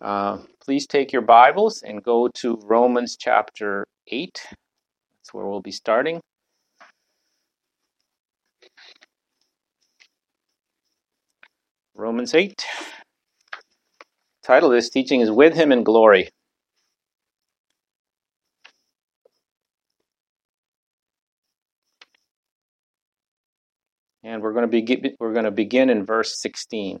Uh, please take your Bibles and go to Romans chapter 8. That's where we'll be starting. Romans 8. Title of this teaching is With Him in Glory. And we're going to begin, we're going to begin in verse 16.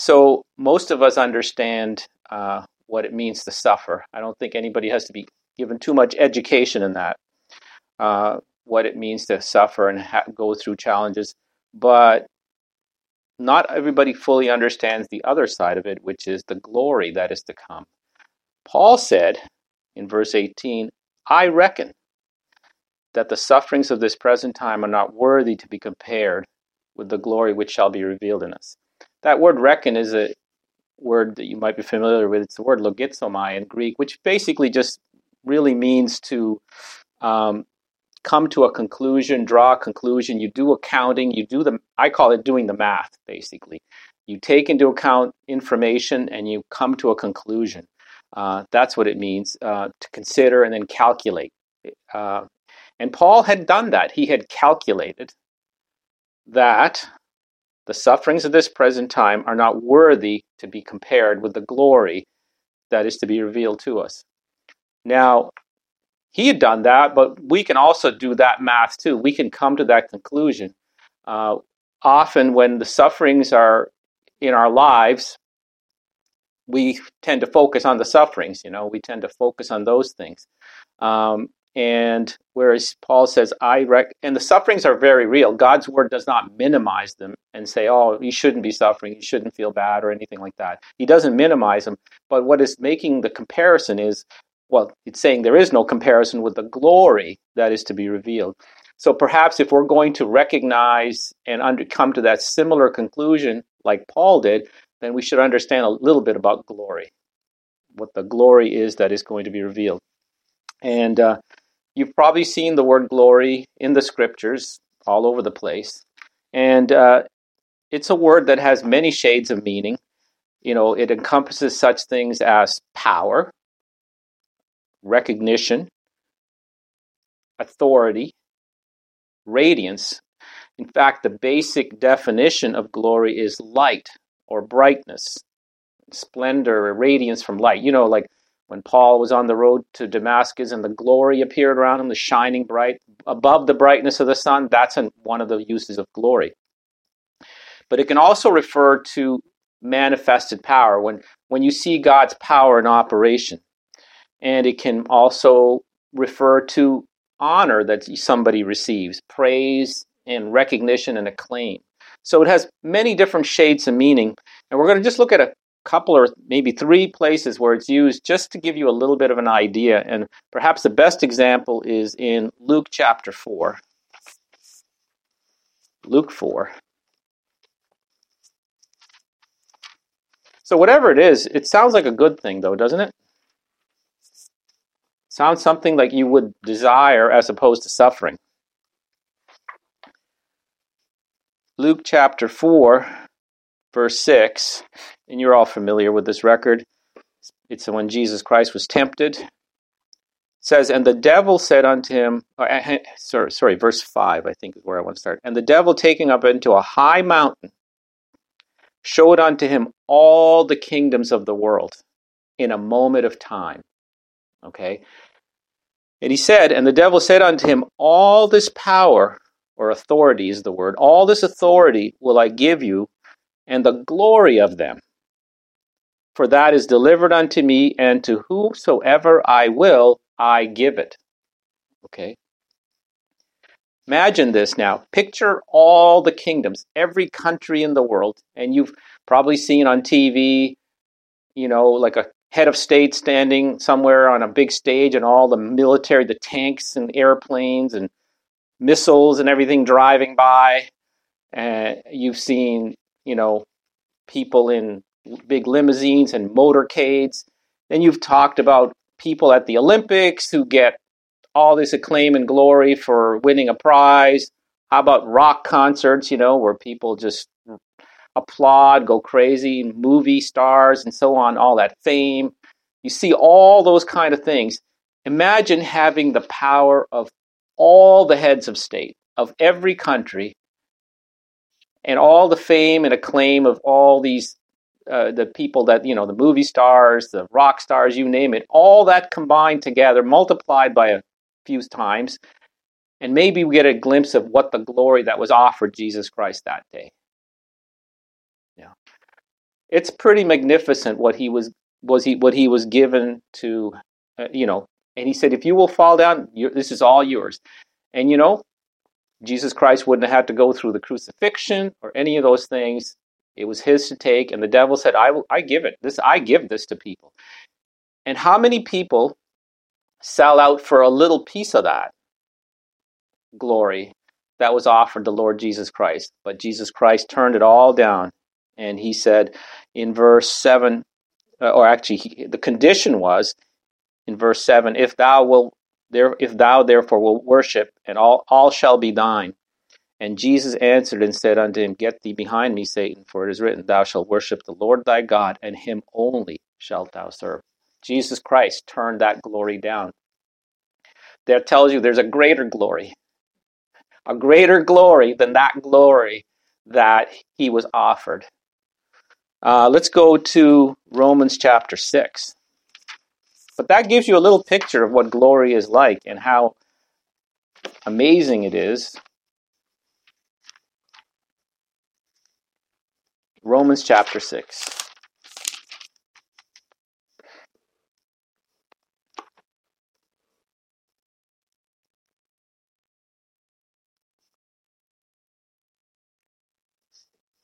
So, most of us understand uh, what it means to suffer. I don't think anybody has to be given too much education in that, uh, what it means to suffer and ha- go through challenges. But not everybody fully understands the other side of it, which is the glory that is to come. Paul said in verse 18, I reckon that the sufferings of this present time are not worthy to be compared with the glory which shall be revealed in us. That word reckon is a word that you might be familiar with. It's the word logizomai in Greek, which basically just really means to um, come to a conclusion, draw a conclusion. You do accounting, you do the, I call it doing the math, basically. You take into account information and you come to a conclusion. Uh, that's what it means uh, to consider and then calculate. Uh, and Paul had done that. He had calculated that the sufferings of this present time are not worthy to be compared with the glory that is to be revealed to us. Now, he had done that, but we can also do that math too. We can come to that conclusion. Uh, often, when the sufferings are in our lives, we tend to focus on the sufferings. You know, we tend to focus on those things. Um, and whereas Paul says, I rec, and the sufferings are very real. God's word does not minimize them and say, oh, you shouldn't be suffering, you shouldn't feel bad or anything like that. He doesn't minimize them. But what is making the comparison is, well, it's saying there is no comparison with the glory that is to be revealed. So perhaps if we're going to recognize and under, come to that similar conclusion like Paul did, then we should understand a little bit about glory, what the glory is that is going to be revealed. And uh, You've probably seen the word glory in the scriptures all over the place. And uh, it's a word that has many shades of meaning. You know, it encompasses such things as power, recognition, authority, radiance. In fact, the basic definition of glory is light or brightness, splendor, or radiance from light. You know, like when Paul was on the road to Damascus and the glory appeared around him, the shining bright above the brightness of the sun, that's one of the uses of glory. But it can also refer to manifested power when, when you see God's power in operation. And it can also refer to honor that somebody receives, praise and recognition and acclaim. So it has many different shades of meaning. And we're going to just look at a couple or maybe three places where it's used just to give you a little bit of an idea. And perhaps the best example is in Luke chapter 4. Luke 4. So, whatever it is, it sounds like a good thing, though, doesn't it? Sounds something like you would desire as opposed to suffering. Luke chapter 4, verse 6, and you're all familiar with this record. It's when Jesus Christ was tempted. It says, And the devil said unto him, uh, sorry, sorry, verse 5, I think is where I want to start. And the devil taking up into a high mountain showed unto him all the kingdoms of the world in a moment of time. Okay? And he said, And the devil said unto him, All this power, or authority is the word, all this authority will I give you and the glory of them. For that is delivered unto me, and to whosoever I will, I give it. Okay? Imagine this now. Picture all the kingdoms, every country in the world, and you've probably seen on TV, you know, like a head of state standing somewhere on a big stage and all the military, the tanks and airplanes and missiles and everything driving by. And you've seen, you know, people in big limousines and motorcades. Then you've talked about people at the Olympics who get all this acclaim and glory for winning a prize. How about rock concerts, you know, where people just applaud, go crazy, movie stars, and so on, all that fame. You see all those kind of things. Imagine having the power of all the heads of state of every country and all the fame and acclaim of all these uh, the people that you know the movie stars the rock stars you name it all that combined together multiplied by a few times and maybe we get a glimpse of what the glory that was offered jesus christ that day. Yeah. It's pretty magnificent what he was was he what he was given to uh, you know and he said if you will fall down this is all yours. And you know jesus christ wouldn't have had to go through the crucifixion or any of those things it was his to take, and the devil said, "I will, I give it. This, I give this to people." And how many people sell out for a little piece of that glory that was offered to Lord Jesus Christ? But Jesus Christ turned it all down, and he said in verse seven, uh, or actually, he, the condition was in verse seven: "If thou will, there, if thou therefore will worship, and all, all shall be thine." And Jesus answered and said unto him, Get thee behind me, Satan, for it is written, Thou shalt worship the Lord thy God, and him only shalt thou serve. Jesus Christ turned that glory down. That tells you there's a greater glory, a greater glory than that glory that he was offered. Uh, let's go to Romans chapter 6. But that gives you a little picture of what glory is like and how amazing it is Romans chapter 6.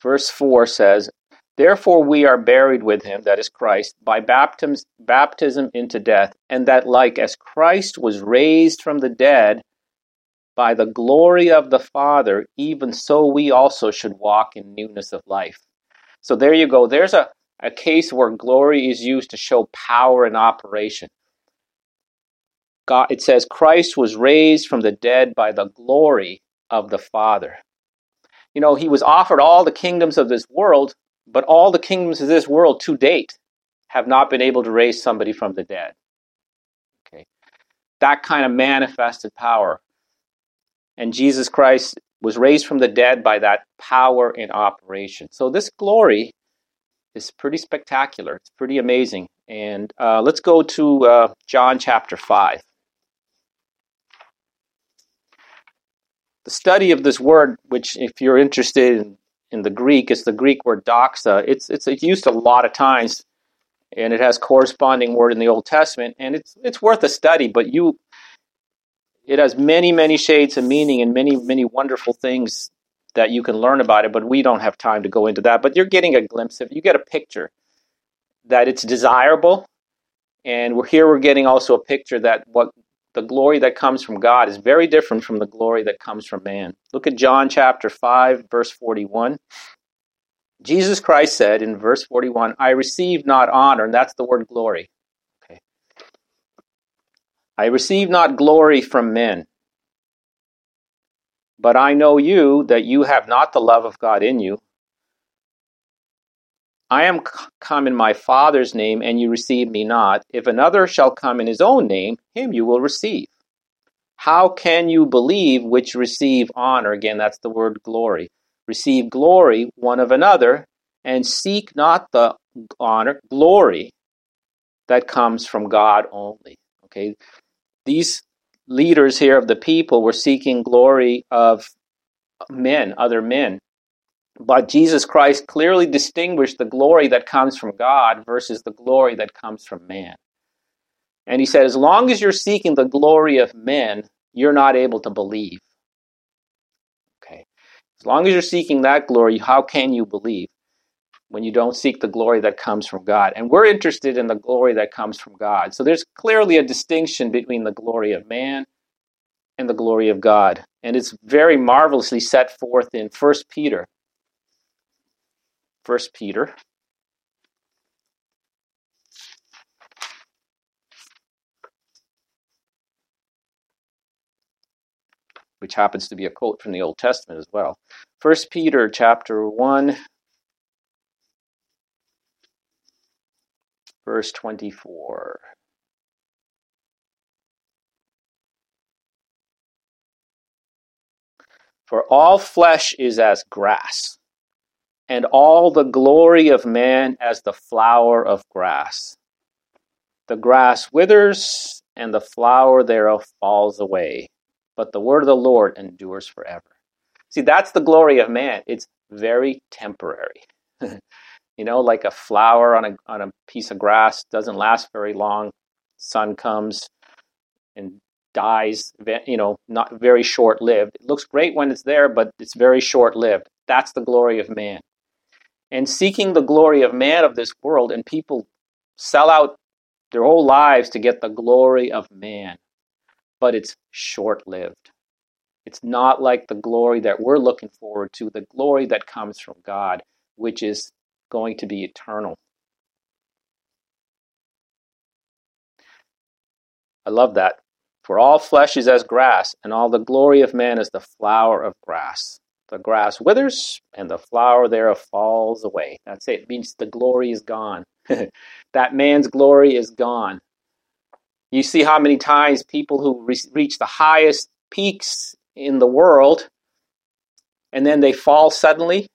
Verse 4 says, Therefore we are buried with him, that is Christ, by baptism, into death, and that like as Christ was raised from the dead by the glory of the Father, even so we also should walk in newness of life. So there you go. There's a, a case where glory is used to show power and operation. God, it says, Christ was raised from the dead by the glory of the Father. You know, he was offered all the kingdoms of this world, but all the kingdoms of this world to date have not been able to raise somebody from the dead. Okay. That kind of manifested power. And Jesus Christ was raised from the dead by that power in operation. So this glory is pretty spectacular. It's pretty amazing. And uh, let's go to uh, John chapter 5. The study of this word, which, if you're interested in, in the Greek, is the Greek word doxa. It's, it's, it's used a lot of times, and it has corresponding word in the Old Testament, and it's, it's worth a study, but you it has many, many shades of meaning and many, many wonderful things that you can learn about it, but we don't have time to go into that. But you're getting a glimpse of, you get a picture that it's desirable. And we're here we're getting also a picture that what the glory that comes from God is very different from the glory that comes from man. Look at John chapter 5, verse 41. Jesus Christ said in verse 41, I receive not honor, and that's the word glory. I receive not glory from men. But I know you, that you have not the love of God in you. I am come in my Father's name, and you receive me not. If another shall come in his own name, him you will receive. How can you believe which receive honor? Again, that's the word glory. Receive glory one of another, and seek not the honor, glory that comes from God only. Okay, these leaders here of the people were seeking glory of men, other men. But Jesus Christ clearly distinguished the glory that comes from God versus the glory that comes from man. And he said, as long as you're seeking the glory of men, you're not able to believe. Okay. As long as you're seeking that glory, how can you believe when you don't seek the glory that comes from God? And we're interested in the glory that comes from God. So there's clearly a distinction between the glory of man and the glory of God. And it's very marvelously set forth in 1 Peter. 1 Peter which happens to be a quote from the Old Testament as well. First Peter chapter 1 verse 24. For all flesh is as grass, and all the glory of man as the flower of grass. The grass withers, and the flower thereof falls away but the word of the Lord endures forever. See, that's the glory of man. It's very temporary. you know, like a flower on a on a piece of grass doesn't last very long. Sun comes and dies, you know, not very short lived. It looks great when it's there, but it's very short lived. That's the glory of man. And seeking the glory of man of this world, and people sell out their whole lives to get the glory of man but it's short lived. It's not like the glory that we're looking forward to, the glory that comes from God, which is going to be eternal. I love that. For all flesh is as grass, and all the glory of man is the flower of grass. The grass withers, and the flower thereof falls away. That's it. It means the glory is gone. that man's glory is gone. You see how many times people who re- reach the highest peaks in the world and then they fall suddenly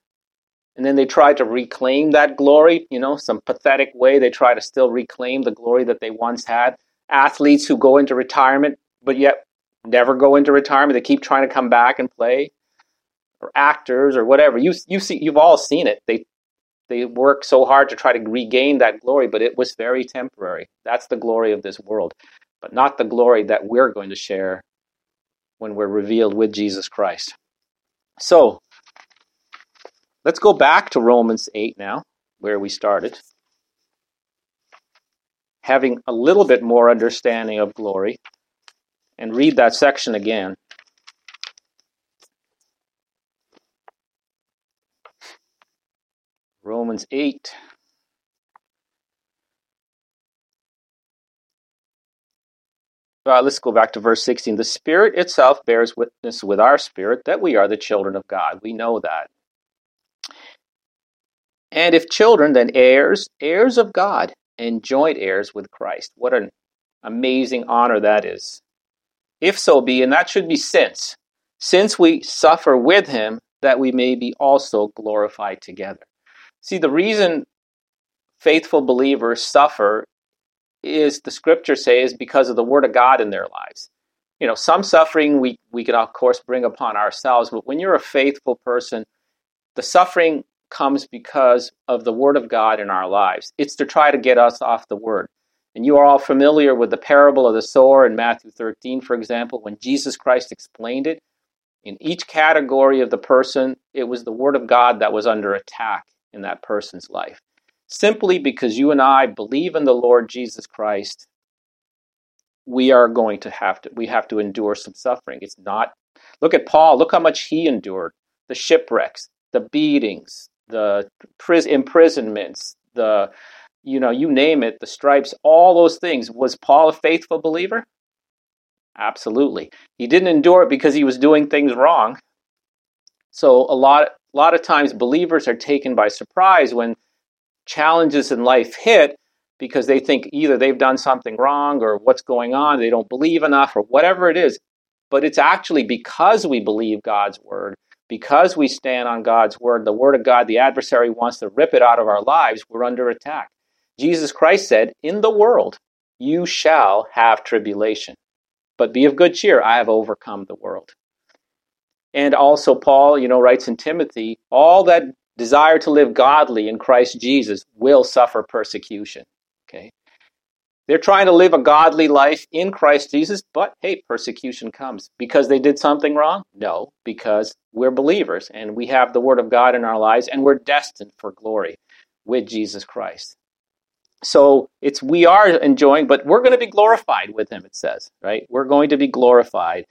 and then they try to reclaim that glory, you know, some pathetic way they try to still reclaim the glory that they once had. Athletes who go into retirement but yet never go into retirement, they keep trying to come back and play. Or actors or whatever. You you see you've all seen it. They they work so hard to try to regain that glory, but it was very temporary. That's the glory of this world, but not the glory that we're going to share when we're revealed with Jesus Christ. So, let's go back to Romans 8 now, where we started. Having a little bit more understanding of glory, and read that section again. Romans 8. Uh, let's go back to verse 16. The Spirit itself bears witness with our spirit that we are the children of God. We know that. And if children, then heirs, heirs of God, and joint heirs with Christ. What an amazing honor that is. If so be, and that should be since, since we suffer with him, that we may be also glorified together. See, the reason faithful believers suffer is the scripture says because of the word of God in their lives. You know, some suffering we, we can of course bring upon ourselves, but when you're a faithful person, the suffering comes because of the word of God in our lives. It's to try to get us off the word. And you are all familiar with the parable of the sower in Matthew 13, for example, when Jesus Christ explained it. In each category of the person, it was the word of God that was under attack in that person's life. Simply because you and I believe in the Lord Jesus Christ, we are going to have to we have to endure some suffering. It's not look at Paul, look how much he endured. The shipwrecks, the beatings, the pris- imprisonments, the you know, you name it, the stripes, all those things. Was Paul a faithful believer? Absolutely. He didn't endure it because he was doing things wrong. So a lot a lot of times believers are taken by surprise when challenges in life hit because they think either they've done something wrong or what's going on, they don't believe enough or whatever it is. But it's actually because we believe God's word, because we stand on God's word, the word of God, the adversary wants to rip it out of our lives, we're under attack. Jesus Christ said, In the world you shall have tribulation, but be of good cheer, I have overcome the world. And also, Paul, you know, writes in Timothy, all that desire to live godly in Christ Jesus will suffer persecution. Okay? They're trying to live a godly life in Christ Jesus, but hey, persecution comes. Because they did something wrong? No, because we're believers and we have the Word of God in our lives and we're destined for glory with Jesus Christ. So it's we are enjoying, but we're going to be glorified with Him, it says, right? We're going to be glorified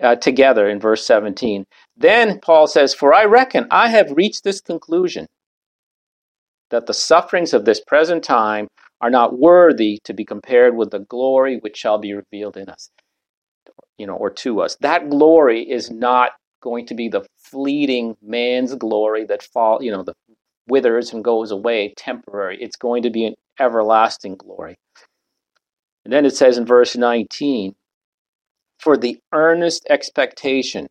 uh, together in verse 17. Then Paul says, For I reckon I have reached this conclusion that the sufferings of this present time are not worthy to be compared with the glory which shall be revealed in us, you know, or to us. That glory is not going to be the fleeting man's glory that fall, you know, the withers and goes away, temporary. It's going to be an everlasting glory. And then it says in verse 19, for the earnest expectation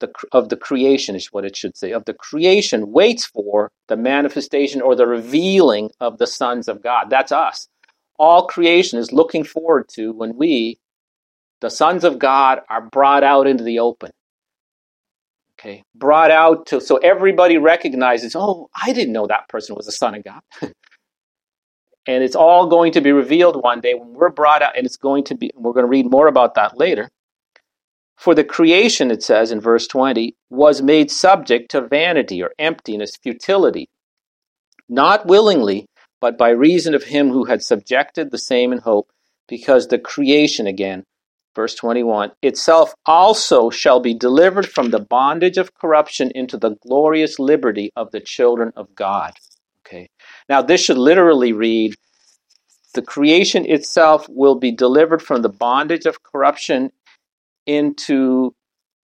the, of the creation is what it should say of the creation waits for the manifestation or the revealing of the sons of god. That's us. All creation is looking forward to when we the sons of god are brought out into the open. Okay? Brought out to so everybody recognizes oh i didn't know that person was a son of god and it's all going to be revealed one day when we're brought out and it's going to be we're going to read more about that later. For the creation it says in verse 20 was made subject to vanity or emptiness futility. Not willingly but by reason of him who had subjected the same in hope because the creation again verse 21 itself also shall be delivered from the bondage of corruption into the glorious liberty of the children of god okay now, this should literally read The creation itself will be delivered from the bondage of corruption into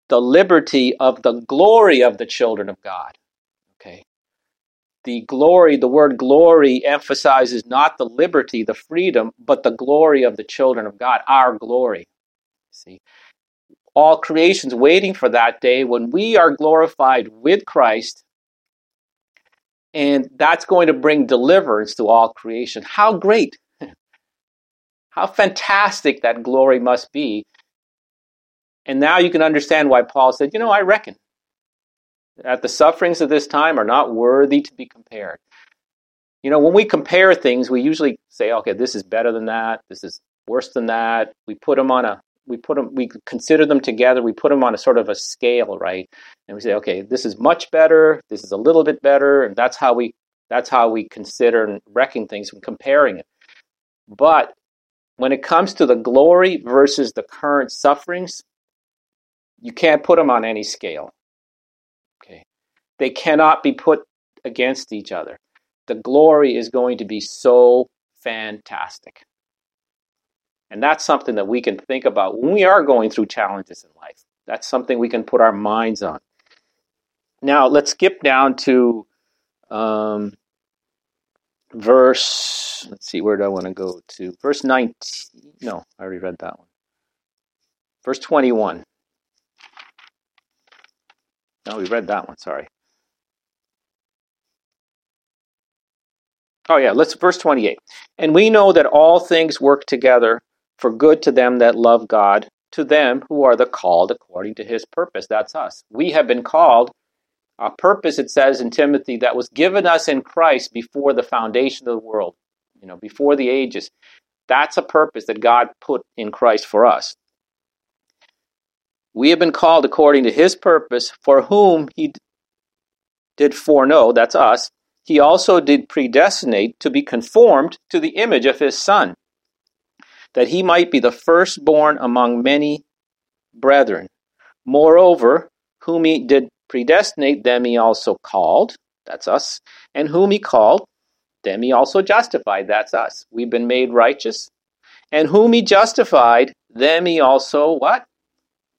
the liberty of the glory of the children of God. Okay. The glory, the word glory emphasizes not the liberty, the freedom, but the glory of the children of God, our glory. See, all creation's waiting for that day when we are glorified with Christ and that's going to bring deliverance to all creation. How great! How fantastic that glory must be. And now you can understand why Paul said, you know, I reckon that the sufferings of this time are not worthy to be compared. You know, when we compare things, we usually say, okay, this is better than that, this is worse than that. We put them on a we put them we consider them together we put them on a sort of a scale right? And we say okay this is much better this is a little bit better and that's how we that's how we consider and reckon things and comparing it. But when it comes to the glory versus the current sufferings you can't put them on any scale. Okay? They cannot be put against each other. The glory is going to be so fantastic and that's something that we can think about when we are going through challenges in life. That's something we can put our minds on. Now, let's skip down to um, verse, let's see, where do I want to go to? Verse 19. No, I already read that one. Verse 21. No, we read that one, sorry. Oh, yeah, let's verse 28. And we know that all things work together for good to them that love God, to them who are the called according to his purpose. That's us. We have been called a purpose, it says in Timothy, that was given us in Christ before the foundation of the world, you know, before the ages. That's a purpose that God put in Christ for us. We have been called according to his purpose, for whom he did foreknow, that's us, he also did predestinate to be conformed to the image of his Son that he might be the firstborn among many brethren. Moreover, whom he did predestinate, them he also called, that's us, and whom he called, them he also justified, that's us. We've been made righteous. And whom he justified, them he also what?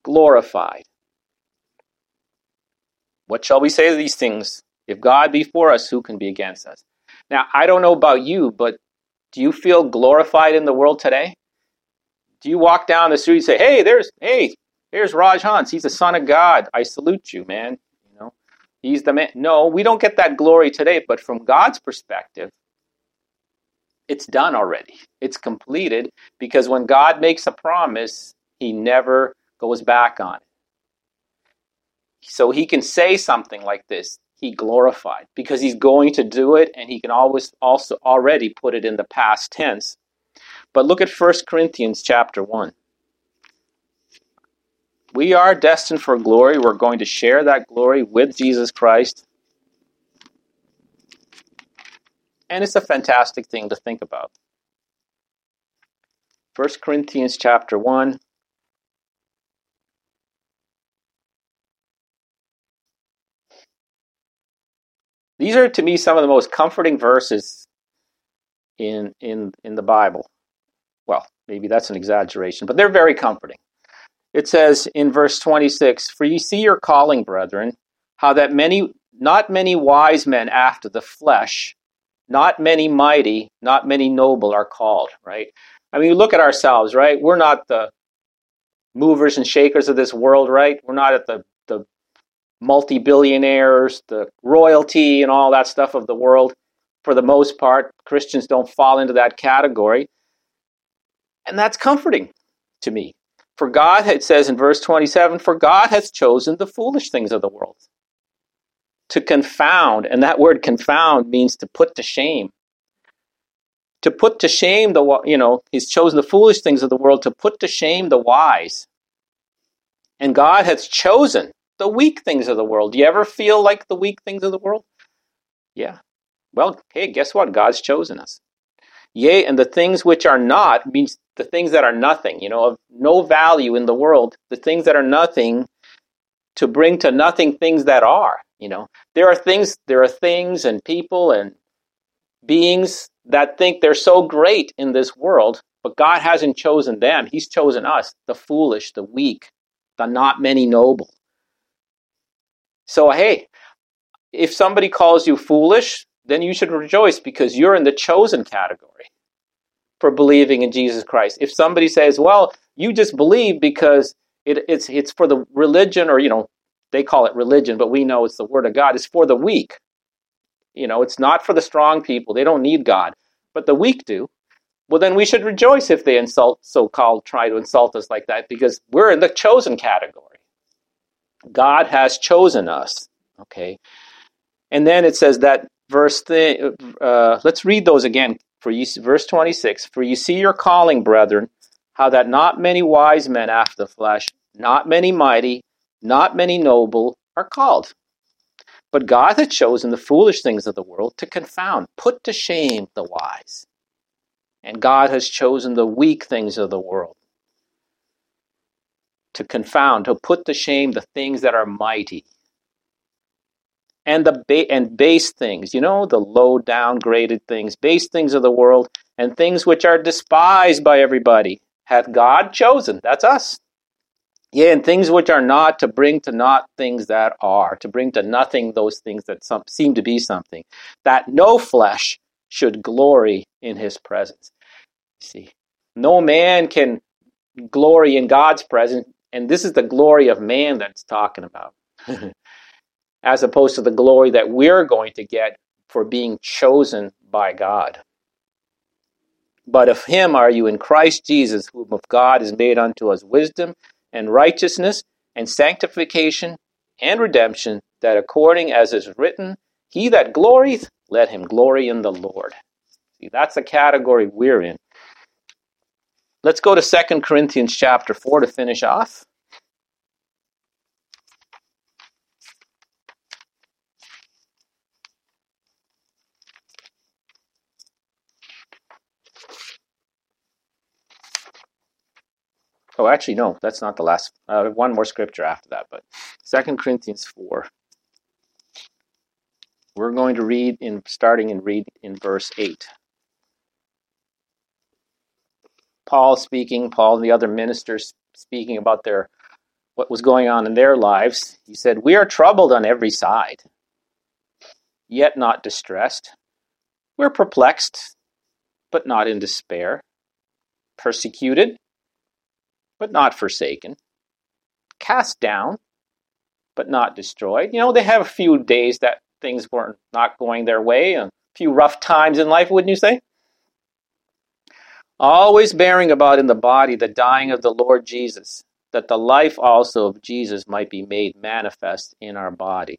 Glorified. What shall we say to these things? If God be for us, who can be against us? Now, I don't know about you, but do you feel glorified in the world today? Do you walk down the street and say, "Hey, there's hey, here's Raj Hans. He's the son of God. I salute you, man." You know, he's the man. No, we don't get that glory today, but from God's perspective, it's done already. It's completed because when God makes a promise, he never goes back on it. So he can say something like this, he glorified because he's going to do it and he can always also already put it in the past tense But look at 1 Corinthians chapter 1. We are destined for glory. We're going to share that glory with Jesus Christ. And it's a fantastic thing to think about. 1 Corinthians chapter 1. These are to me some of the most comforting verses in in in the Bible. Well, maybe that's an exaggeration, but they're very comforting. It says in verse 26, "For you see your calling, brethren, how that many not many wise men after the flesh, not many mighty, not many noble are called, right? I mean, look at ourselves, right? We're not the movers and shakers of this world, right? We're not at the the multi-billionaires, the royalty and all that stuff of the world. For the most part, Christians don't fall into that category. And that's comforting to me. For God, it says in verse 27, for God has chosen the foolish things of the world to confound, and that word confound means to put to shame. To put to shame the, you know, he's chosen the foolish things of the world to put to shame the wise. And God has chosen the weak things of the world. Do you ever feel like the weak things of the world? Yeah. Well, hey, guess what? God's chosen us. Yea, and the things which are not means the things that are nothing, you know, of no value in the world, the things that are nothing to bring to nothing things that are, you know. There are things there are things and people and beings that think they're so great in this world, but God hasn't chosen them. He's chosen us, the foolish, the weak, the not many noble. So, hey, if somebody calls you foolish, then you should rejoice because you're in the chosen category for believing in Jesus Christ. If somebody says, well, you just believe because it, it's, it's for the religion, or, you know, they call it religion, but we know it's the Word of God, it's for the weak. You know, it's not for the strong people. They don't need God, but the weak do. Well, then we should rejoice if they insult, so called, try to insult us like that because we're in the chosen category. God has chosen us. Okay. And then it says that verse, th- uh, let's read those again. For you, verse 26 For you see your calling, brethren, how that not many wise men after the flesh, not many mighty, not many noble are called. But God hath chosen the foolish things of the world to confound, put to shame the wise. And God has chosen the weak things of the world to confound, to put to shame the things that are mighty. And the ba- and base things, you know, the low downgraded things, base things of the world, and things which are despised by everybody, hath God chosen. That's us. Yeah, and things which are not to bring to naught things that are, to bring to nothing those things that some, seem to be something, that no flesh should glory in his presence. See, no man can glory in God's presence and this is the glory of man that's talking about, as opposed to the glory that we're going to get for being chosen by God. But of him are you in Christ Jesus, whom of God is made unto us wisdom and righteousness and sanctification and redemption, that according as is written, he that glorieth, let him glory in the Lord. See, that's the category we're in. Let's go to 2 Corinthians chapter 4 to finish off. Oh, actually, no, that's not the last. Uh, one more scripture after that, but 2 Corinthians 4. We're going to read in starting and read in verse 8. Paul speaking, Paul and the other ministers speaking about their what was going on in their lives. He said, "We are troubled on every side, yet not distressed. We're perplexed, but not in despair. Persecuted, but not forsaken. Cast down, but not destroyed." You know, they have a few days that things weren't not going their way, a few rough times in life, wouldn't you say? always bearing about in the body the dying of the Lord Jesus, that the life also of Jesus might be made manifest in our body.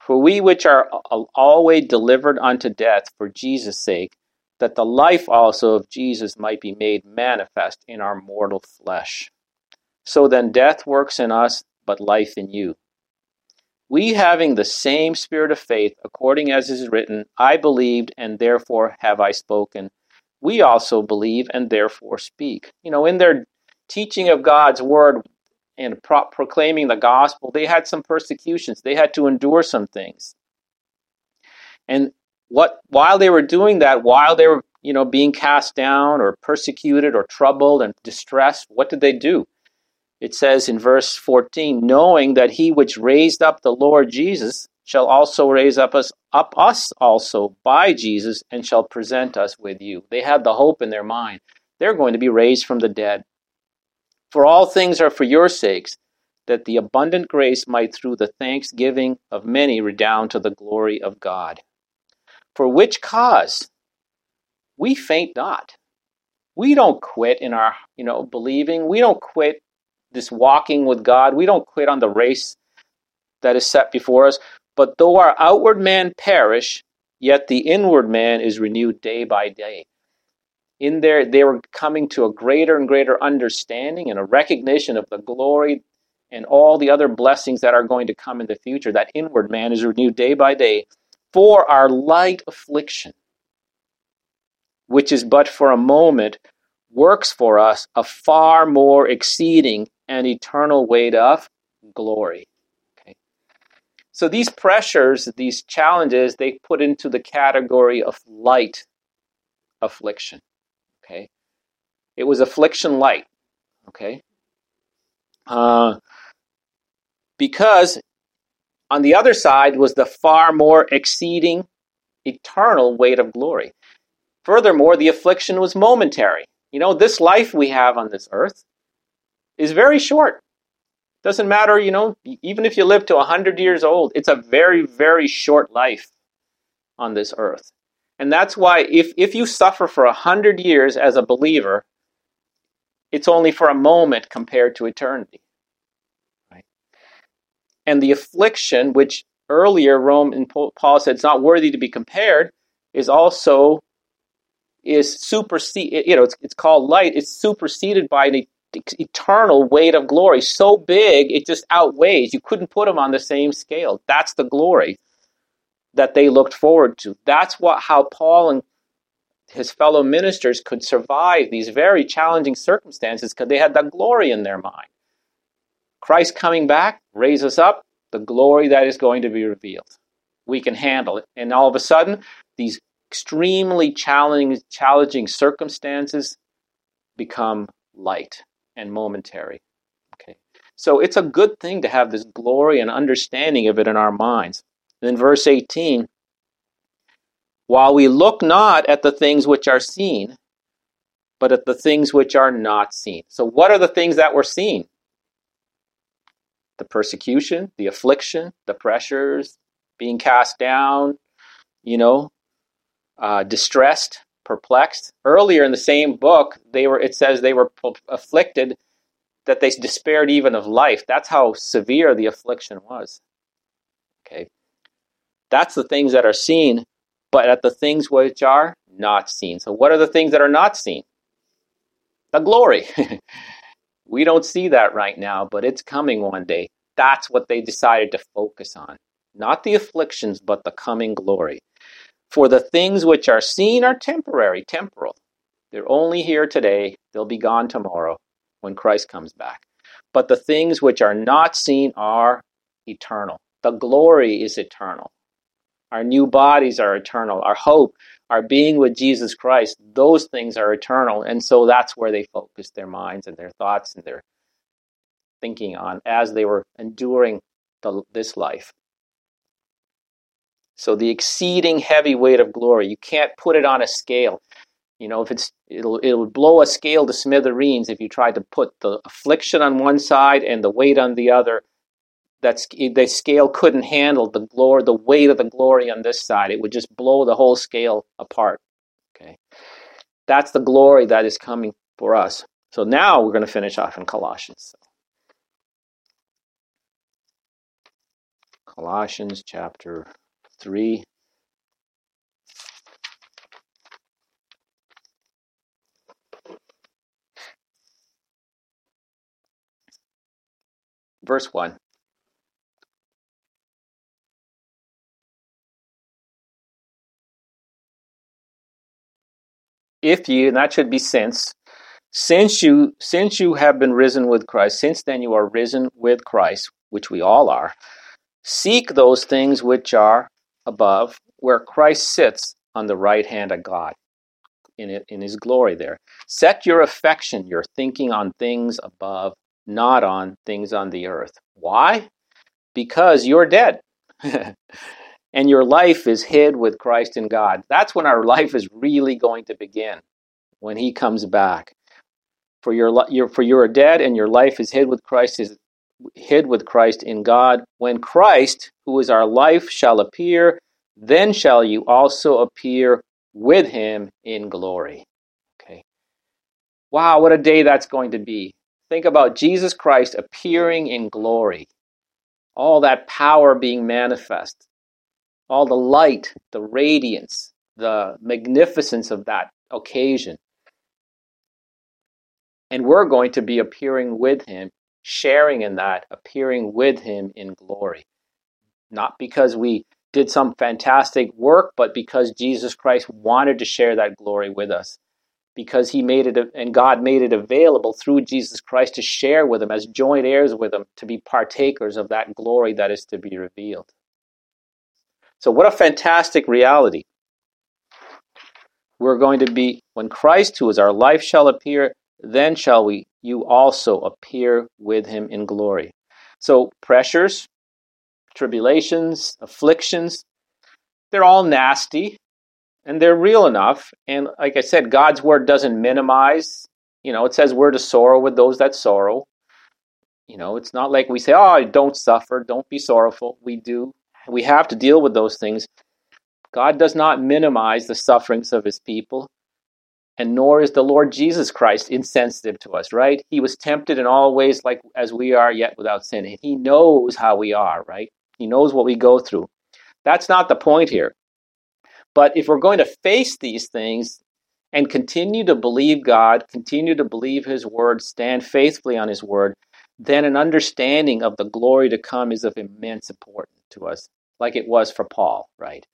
For we which are always delivered unto death for Jesus' sake that the life also of Jesus might be made manifest in our mortal flesh. So then death works in us, but life in you. We having the same spirit of faith, according as is written, I believed, and therefore have I spoken. We also believe, and therefore speak. You know, in their teaching of God's word and pro- proclaiming the gospel, they had some persecutions. They had to endure some things. And what while they were doing that, while they were, you know, being cast down or persecuted or troubled and distressed, what did they do? It says in verse 14, knowing that he which raised up the Lord Jesus shall also raise up us up us also by Jesus and shall present us with you. They had the hope in their mind. They're going to be raised from the dead. For all things are for your sakes, that the abundant grace might through the thanksgiving of many redound to the glory of God. For which cause we faint not. We don't quit in our, you know, believing. We don't quit this walking with God. We don't quit on the race that is set before us. But though our outward man perish, yet the inward man is renewed day by day. In there, they were coming to a greater and greater understanding and a recognition of the glory and all the other blessings that are going to come in the future. That inward man is renewed day by day for our light affliction, which is but for a moment, works for us a far more exceeding and eternal weight of glory. Okay. So these pressures, these challenges, they put into the category of light affliction. Okay. It was affliction light. Okay. Uh, because on the other side was the far more exceeding eternal weight of glory. Furthermore, the affliction was momentary. You know, this life we have on this earth is very short. Doesn't matter, you know, even if you live to 100 years old, it's a very, very short life on this earth. And that's why if, if you suffer for 100 years as a believer, it's only for a moment compared to eternity and the affliction, which earlier Romans Paul said it's not worthy to be compared, is also is superseded. You know, it's, it's called light. It's superseded by an eternal weight of glory, so big it just outweighs. You couldn't put them on the same scale. That's the glory that they looked forward to. That's what how Paul and his fellow ministers could survive these very challenging circumstances because they had that glory in their mind. Christ coming back, raise us up, the glory that is going to be revealed. We can handle it. And all of a sudden, these extremely challenging, challenging circumstances become light and momentary. Okay. So it's a good thing to have this glory and understanding of it in our minds. And then verse 18, while we look not at the things which are seen, but at the things which are not seen. So what are the things that were seen? The persecution, the affliction, the pressures, being cast down, you know, uh, distressed, perplexed. Earlier in the same book, they were. It says they were afflicted, that they despaired even of life. That's how severe the affliction was. Okay, that's the things that are seen, but at the things which are not seen. So, what are the things that are not seen? The glory. We don't see that right now, but it's coming one day. That's what they decided to focus on. Not the afflictions, but the coming glory. For the things which are seen are temporary, temporal. They're only here today, they'll be gone tomorrow when Christ comes back. But the things which are not seen are eternal. The glory is eternal. Our new bodies are eternal. Our hope, our being with Jesus Christ, those things are eternal. And so that's where they focus their minds and their thoughts and their thinking on as they were enduring the, this life. So the exceeding heavy weight of glory, you can't put it on a scale. You know, if it's it'll it'll blow a scale to smithereens if you try to put the affliction on one side and the weight on the other that the scale couldn't handle the glory, the weight of the glory on this side. It would just blow the whole scale apart. Okay, that's the glory that is coming for us. So now we're going to finish off in Colossians. Colossians chapter three. Verse 1 If you, and that should be since, since you since you have been risen with Christ, since then you are risen with Christ, which we all are, seek those things which are above, where Christ sits on the right hand of God in, in his glory there. Set your affection, your thinking on things above, not on things on the earth. Why? Because you're dead. and your life is hid with Christ in God. That's when our life is really going to begin, when he comes back. For your, your for you are dead and your life is hid with Christ is hid with Christ in God. When Christ, who is our life, shall appear, then shall you also appear with him in glory. Okay. Wow, what a day that's going to be. Think about Jesus Christ appearing in glory. All that power being manifest. All the light, the radiance, the magnificence of that occasion. And we're going to be appearing with him, sharing in that, appearing with him in glory. Not because we did some fantastic work, but because Jesus Christ wanted to share that glory with us. Because he made it, and God made it available through Jesus Christ to share with him as joint heirs with him, to be partakers of that glory that is to be revealed. So, what a fantastic reality. We're going to be, when Christ, who is our life, shall appear, then shall we, you also appear with him in glory. So, pressures, tribulations, afflictions, they're all nasty and they're real enough. And like I said, God's word doesn't minimize. You know, it says we're to sorrow with those that sorrow. You know, it's not like we say, oh, don't suffer, don't be sorrowful. We do. We have to deal with those things. God does not minimize the sufferings of his people, and nor is the Lord Jesus Christ insensitive to us, right? He was tempted in all ways like as we are, yet without sin. And He knows how we are, right? He knows what we go through. That's not the point here. But if we're going to face these things and continue to believe God, continue to believe His word, stand faithfully on His word, then an understanding of the glory to come is of immense importance to us, like it was for Paul, right?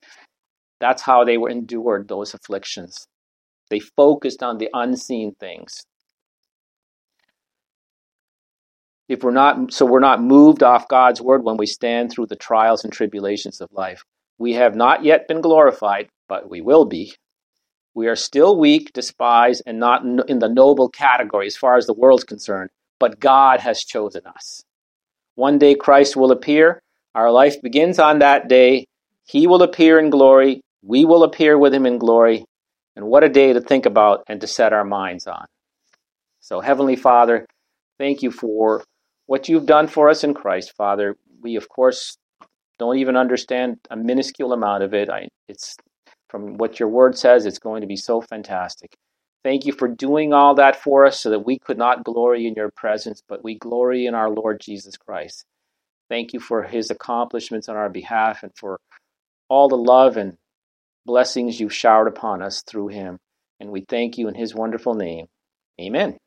That's how they were endured those afflictions. They focused on the unseen things. if we're not so we're not moved off God's word when we stand through the trials and tribulations of life. We have not yet been glorified, but we will be. We are still weak, despised, and not in the noble category as far as the world's concerned, but God has chosen us. One day Christ will appear. Our life begins on that day. He will appear in glory. We will appear with him in glory. And what a day to think about and to set our minds on. So, Heavenly Father, thank you for what you've done for us in Christ, Father. We, of course, don't even understand a minuscule amount of it. I, it's from what your word says, it's going to be so fantastic. Thank you for doing all that for us so that we could not glory in your presence, but we glory in our Lord Jesus Christ. Thank you for his accomplishments on our behalf and for all the love and blessings you've showered upon us through him. And we thank you in his wonderful name. Amen.